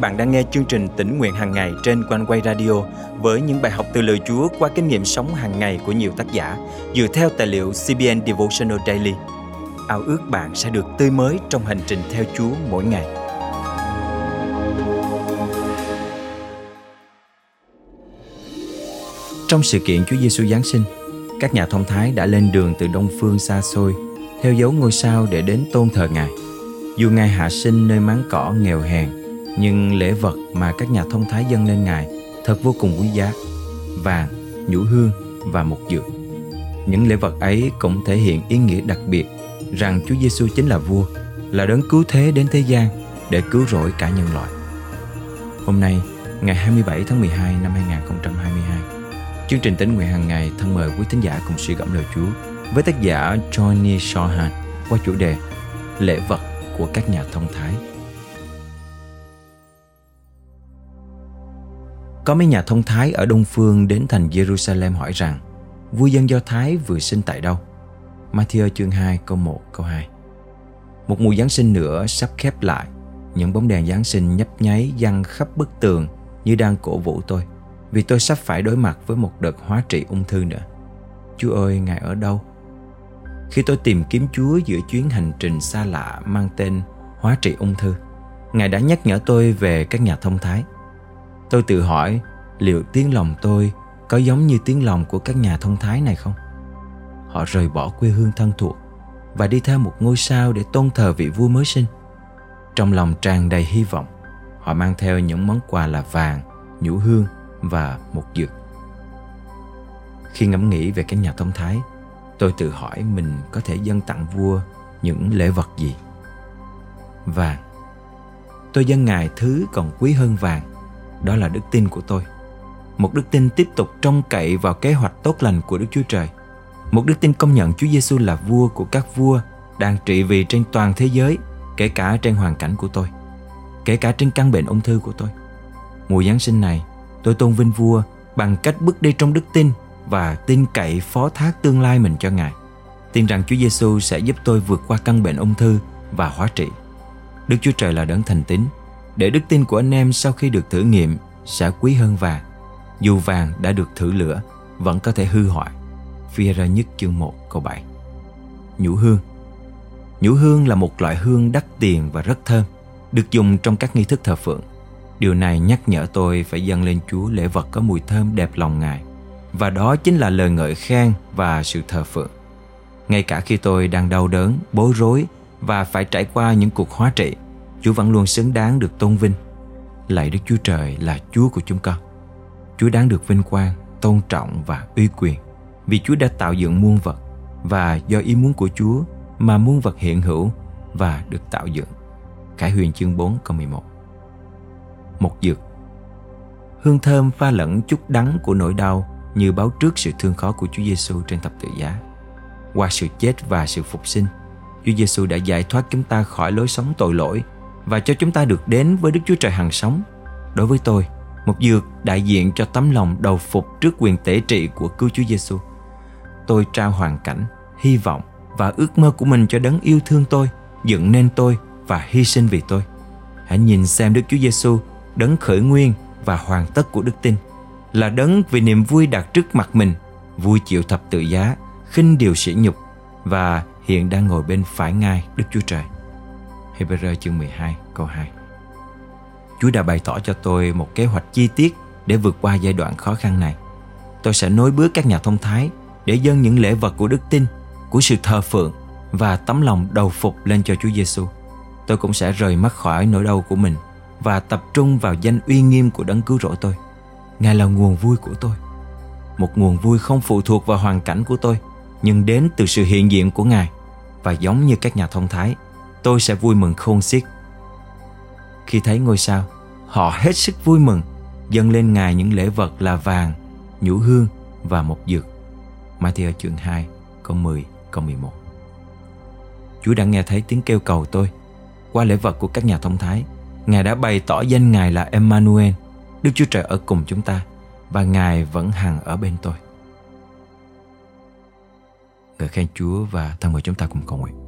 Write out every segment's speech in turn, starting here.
bạn đang nghe chương trình tỉnh nguyện hàng ngày trên quanh quay radio với những bài học từ lời Chúa qua kinh nghiệm sống hàng ngày của nhiều tác giả dựa theo tài liệu CBN Devotional Daily. Ao ước bạn sẽ được tươi mới trong hành trình theo Chúa mỗi ngày. Trong sự kiện Chúa Giêsu Giáng sinh, các nhà thông thái đã lên đường từ đông phương xa xôi theo dấu ngôi sao để đến tôn thờ Ngài. Dù Ngài hạ sinh nơi máng cỏ nghèo hèn, nhưng lễ vật mà các nhà thông thái dâng lên Ngài thật vô cùng quý giá, vàng, nhũ hương và một dược. Những lễ vật ấy cũng thể hiện ý nghĩa đặc biệt rằng Chúa Giêsu chính là vua, là đấng cứu thế đến thế gian để cứu rỗi cả nhân loại. Hôm nay, ngày 27 tháng 12 năm 2022, chương trình tính nguyện hàng ngày thân mời quý thính giả cùng suy gẫm lời Chúa với tác giả Johnny Shahan qua chủ đề Lễ vật của các nhà thông thái. Có mấy nhà thông thái ở Đông Phương đến thành Jerusalem hỏi rằng vua dân Do Thái vừa sinh tại đâu? Matthew chương 2 câu 1 câu 2 Một mùa Giáng sinh nữa sắp khép lại Những bóng đèn Giáng sinh nhấp nháy văng khắp bức tường như đang cổ vũ tôi Vì tôi sắp phải đối mặt với một đợt hóa trị ung thư nữa Chúa ơi, Ngài ở đâu? Khi tôi tìm kiếm Chúa giữa chuyến hành trình xa lạ mang tên hóa trị ung thư Ngài đã nhắc nhở tôi về các nhà thông thái Tôi tự hỏi liệu tiếng lòng tôi có giống như tiếng lòng của các nhà thông thái này không? Họ rời bỏ quê hương thân thuộc và đi theo một ngôi sao để tôn thờ vị vua mới sinh. Trong lòng tràn đầy hy vọng, họ mang theo những món quà là vàng, nhũ hương và một dược. Khi ngẫm nghĩ về các nhà thông thái, tôi tự hỏi mình có thể dâng tặng vua những lễ vật gì. Vàng Tôi dâng ngài thứ còn quý hơn vàng đó là đức tin của tôi. Một đức tin tiếp tục trông cậy vào kế hoạch tốt lành của Đức Chúa Trời. Một đức tin công nhận Chúa Giêsu là vua của các vua đang trị vì trên toàn thế giới, kể cả trên hoàn cảnh của tôi, kể cả trên căn bệnh ung thư của tôi. Mùa Giáng sinh này, tôi tôn vinh vua bằng cách bước đi trong đức tin và tin cậy phó thác tương lai mình cho Ngài. Tin rằng Chúa Giêsu sẽ giúp tôi vượt qua căn bệnh ung thư và hóa trị. Đức Chúa Trời là đấng thành tín để đức tin của anh em sau khi được thử nghiệm sẽ quý hơn vàng. Dù vàng đã được thử lửa, vẫn có thể hư hoại. Phi ra nhất chương 1 câu 7 Nhũ hương Nhũ hương là một loại hương đắt tiền và rất thơm, được dùng trong các nghi thức thờ phượng. Điều này nhắc nhở tôi phải dâng lên Chúa lễ vật có mùi thơm đẹp lòng Ngài. Và đó chính là lời ngợi khen và sự thờ phượng. Ngay cả khi tôi đang đau đớn, bối rối và phải trải qua những cuộc hóa trị, Chúa vẫn luôn xứng đáng được tôn vinh. Lạy Đức Chúa Trời là Chúa của chúng con. Chúa đáng được vinh quang, tôn trọng và uy quyền vì Chúa đã tạo dựng muôn vật và do ý muốn của Chúa mà muôn vật hiện hữu và được tạo dựng. Khải huyền chương 4 câu 11 Một dược Hương thơm pha lẫn chút đắng của nỗi đau như báo trước sự thương khó của Chúa Giêsu trên thập tự giá. Qua sự chết và sự phục sinh, Chúa Giêsu đã giải thoát chúng ta khỏi lối sống tội lỗi và cho chúng ta được đến với Đức Chúa Trời hằng sống. Đối với tôi, một dược đại diện cho tấm lòng đầu phục trước quyền tể trị của cứu Chúa Giêsu. Tôi trao hoàn cảnh, hy vọng và ước mơ của mình cho đấng yêu thương tôi, dựng nên tôi và hy sinh vì tôi. Hãy nhìn xem Đức Chúa Giêsu, đấng khởi nguyên và hoàn tất của đức tin, là đấng vì niềm vui đặt trước mặt mình, vui chịu thập tự giá, khinh điều sỉ nhục và hiện đang ngồi bên phải ngai Đức Chúa Trời. Hebrew chương 12 câu 2 Chúa đã bày tỏ cho tôi một kế hoạch chi tiết để vượt qua giai đoạn khó khăn này. Tôi sẽ nối bước các nhà thông thái để dâng những lễ vật của đức tin, của sự thờ phượng và tấm lòng đầu phục lên cho Chúa Giêsu. Tôi cũng sẽ rời mắt khỏi nỗi đau của mình và tập trung vào danh uy nghiêm của đấng cứu rỗi tôi. Ngài là nguồn vui của tôi. Một nguồn vui không phụ thuộc vào hoàn cảnh của tôi, nhưng đến từ sự hiện diện của Ngài. Và giống như các nhà thông thái, tôi sẽ vui mừng khôn xiết. Khi thấy ngôi sao, họ hết sức vui mừng, dâng lên Ngài những lễ vật là vàng, nhũ hương và một dược. Matthew chương 2, câu 10, câu 11 Chúa đã nghe thấy tiếng kêu cầu tôi. Qua lễ vật của các nhà thông thái, Ngài đã bày tỏ danh Ngài là Emmanuel, Đức Chúa Trời ở cùng chúng ta, và Ngài vẫn hằng ở bên tôi. Ngợi khen Chúa và thân mời chúng ta cùng cầu nguyện.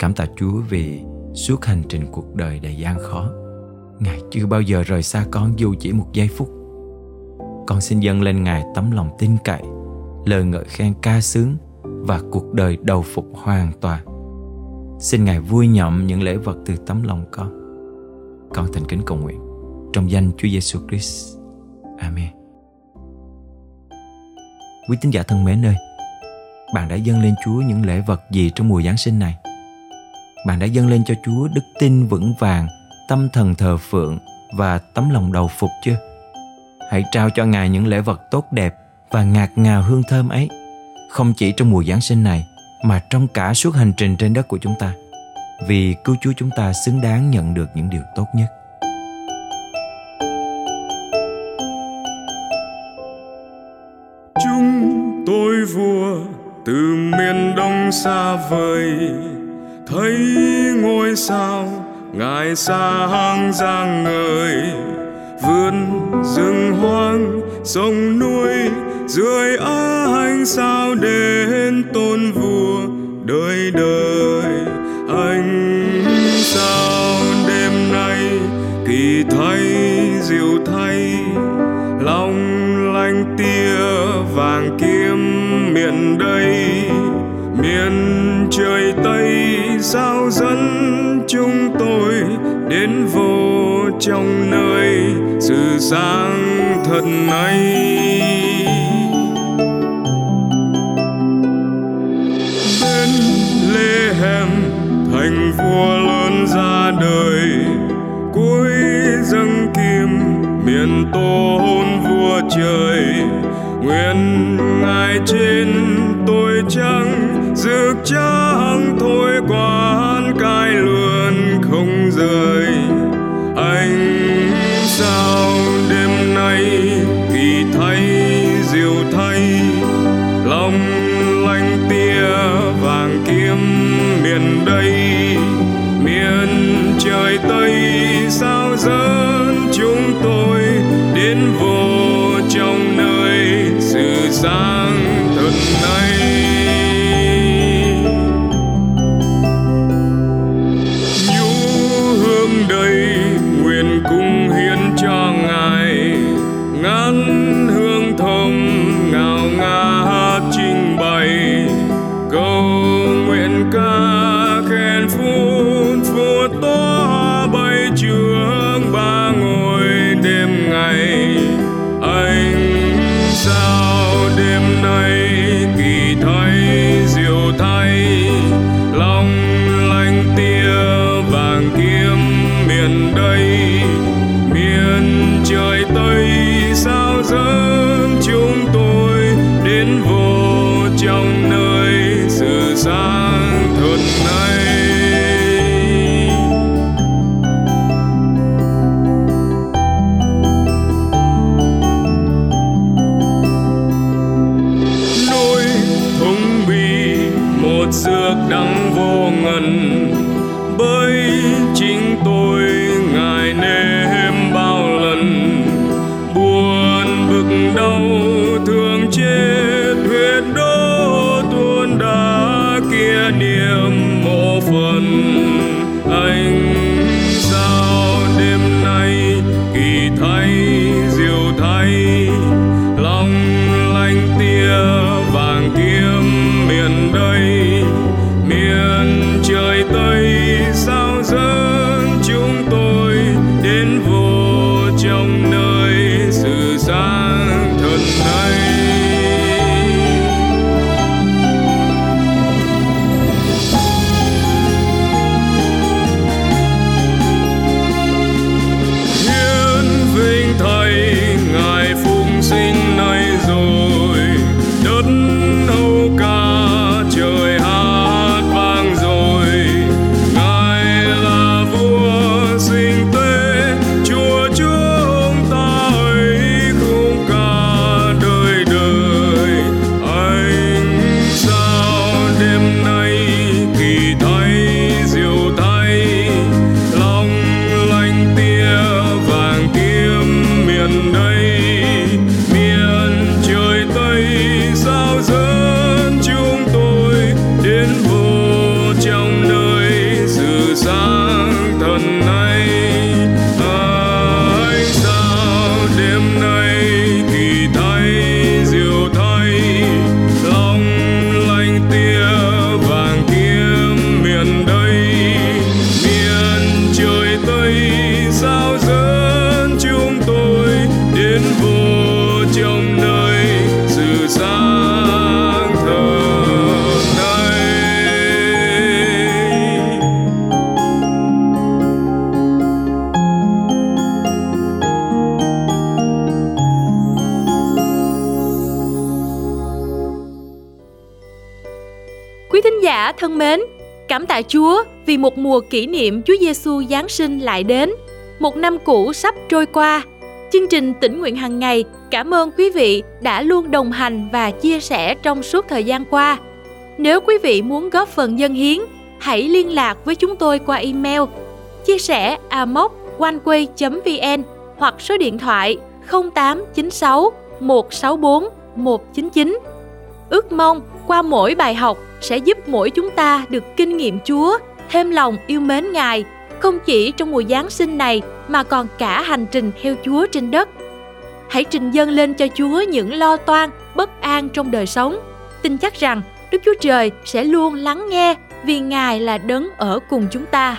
Cảm tạ Chúa vì suốt hành trình cuộc đời đầy gian khó ngài chưa bao giờ rời xa con dù chỉ một giây phút con xin dâng lên ngài tấm lòng tin cậy lời ngợi khen ca sướng và cuộc đời đầu phục hoàn toàn xin ngài vui nhậm những lễ vật từ tấm lòng con con thành kính cầu nguyện trong danh Chúa Giêsu Christ. Amen. Quý tín giả thân mến ơi, bạn đã dâng lên Chúa những lễ vật gì trong mùa Giáng sinh này? Bạn đã dâng lên cho Chúa đức tin vững vàng, tâm thần thờ phượng và tấm lòng đầu phục chưa? Hãy trao cho Ngài những lễ vật tốt đẹp và ngạt ngào hương thơm ấy, không chỉ trong mùa Giáng sinh này mà trong cả suốt hành trình trên đất của chúng ta. Vì cứu Chúa chúng ta xứng đáng nhận được những điều tốt nhất. Chúng tôi vua từ miền đông xa vời thấy ngôi sao ngài xa hang giang ngời vườn rừng hoang, sông núi dưới ánh sao đến tôn vua đời đời. Anh sao đêm nay kỳ thay, diệu thay long lanh tia vàng kiếm miền đây miền trời tây sao dẫn chúng tôi đến vô trong nơi sự sáng thật này? Bên lê hèm thành vua lớn ra đời, cuối dâng kim, miền tôn vua trời. Nguyện ngài trên rực trắng thôi qua. Thân mến, cảm tạ Chúa vì một mùa kỷ niệm Chúa Giêsu Giáng sinh lại đến. Một năm cũ sắp trôi qua. Chương trình tỉnh nguyện hàng ngày cảm ơn quý vị đã luôn đồng hành và chia sẻ trong suốt thời gian qua. Nếu quý vị muốn góp phần dân hiến, hãy liên lạc với chúng tôi qua email chia sẻ amoconeway.vn hoặc số điện thoại 0896 164 199. Ước mong qua mỗi bài học sẽ giúp mỗi chúng ta được kinh nghiệm Chúa, thêm lòng yêu mến Ngài, không chỉ trong mùa Giáng sinh này mà còn cả hành trình theo Chúa trên đất. Hãy trình dâng lên cho Chúa những lo toan, bất an trong đời sống. Tin chắc rằng Đức Chúa Trời sẽ luôn lắng nghe vì Ngài là đấng ở cùng chúng ta.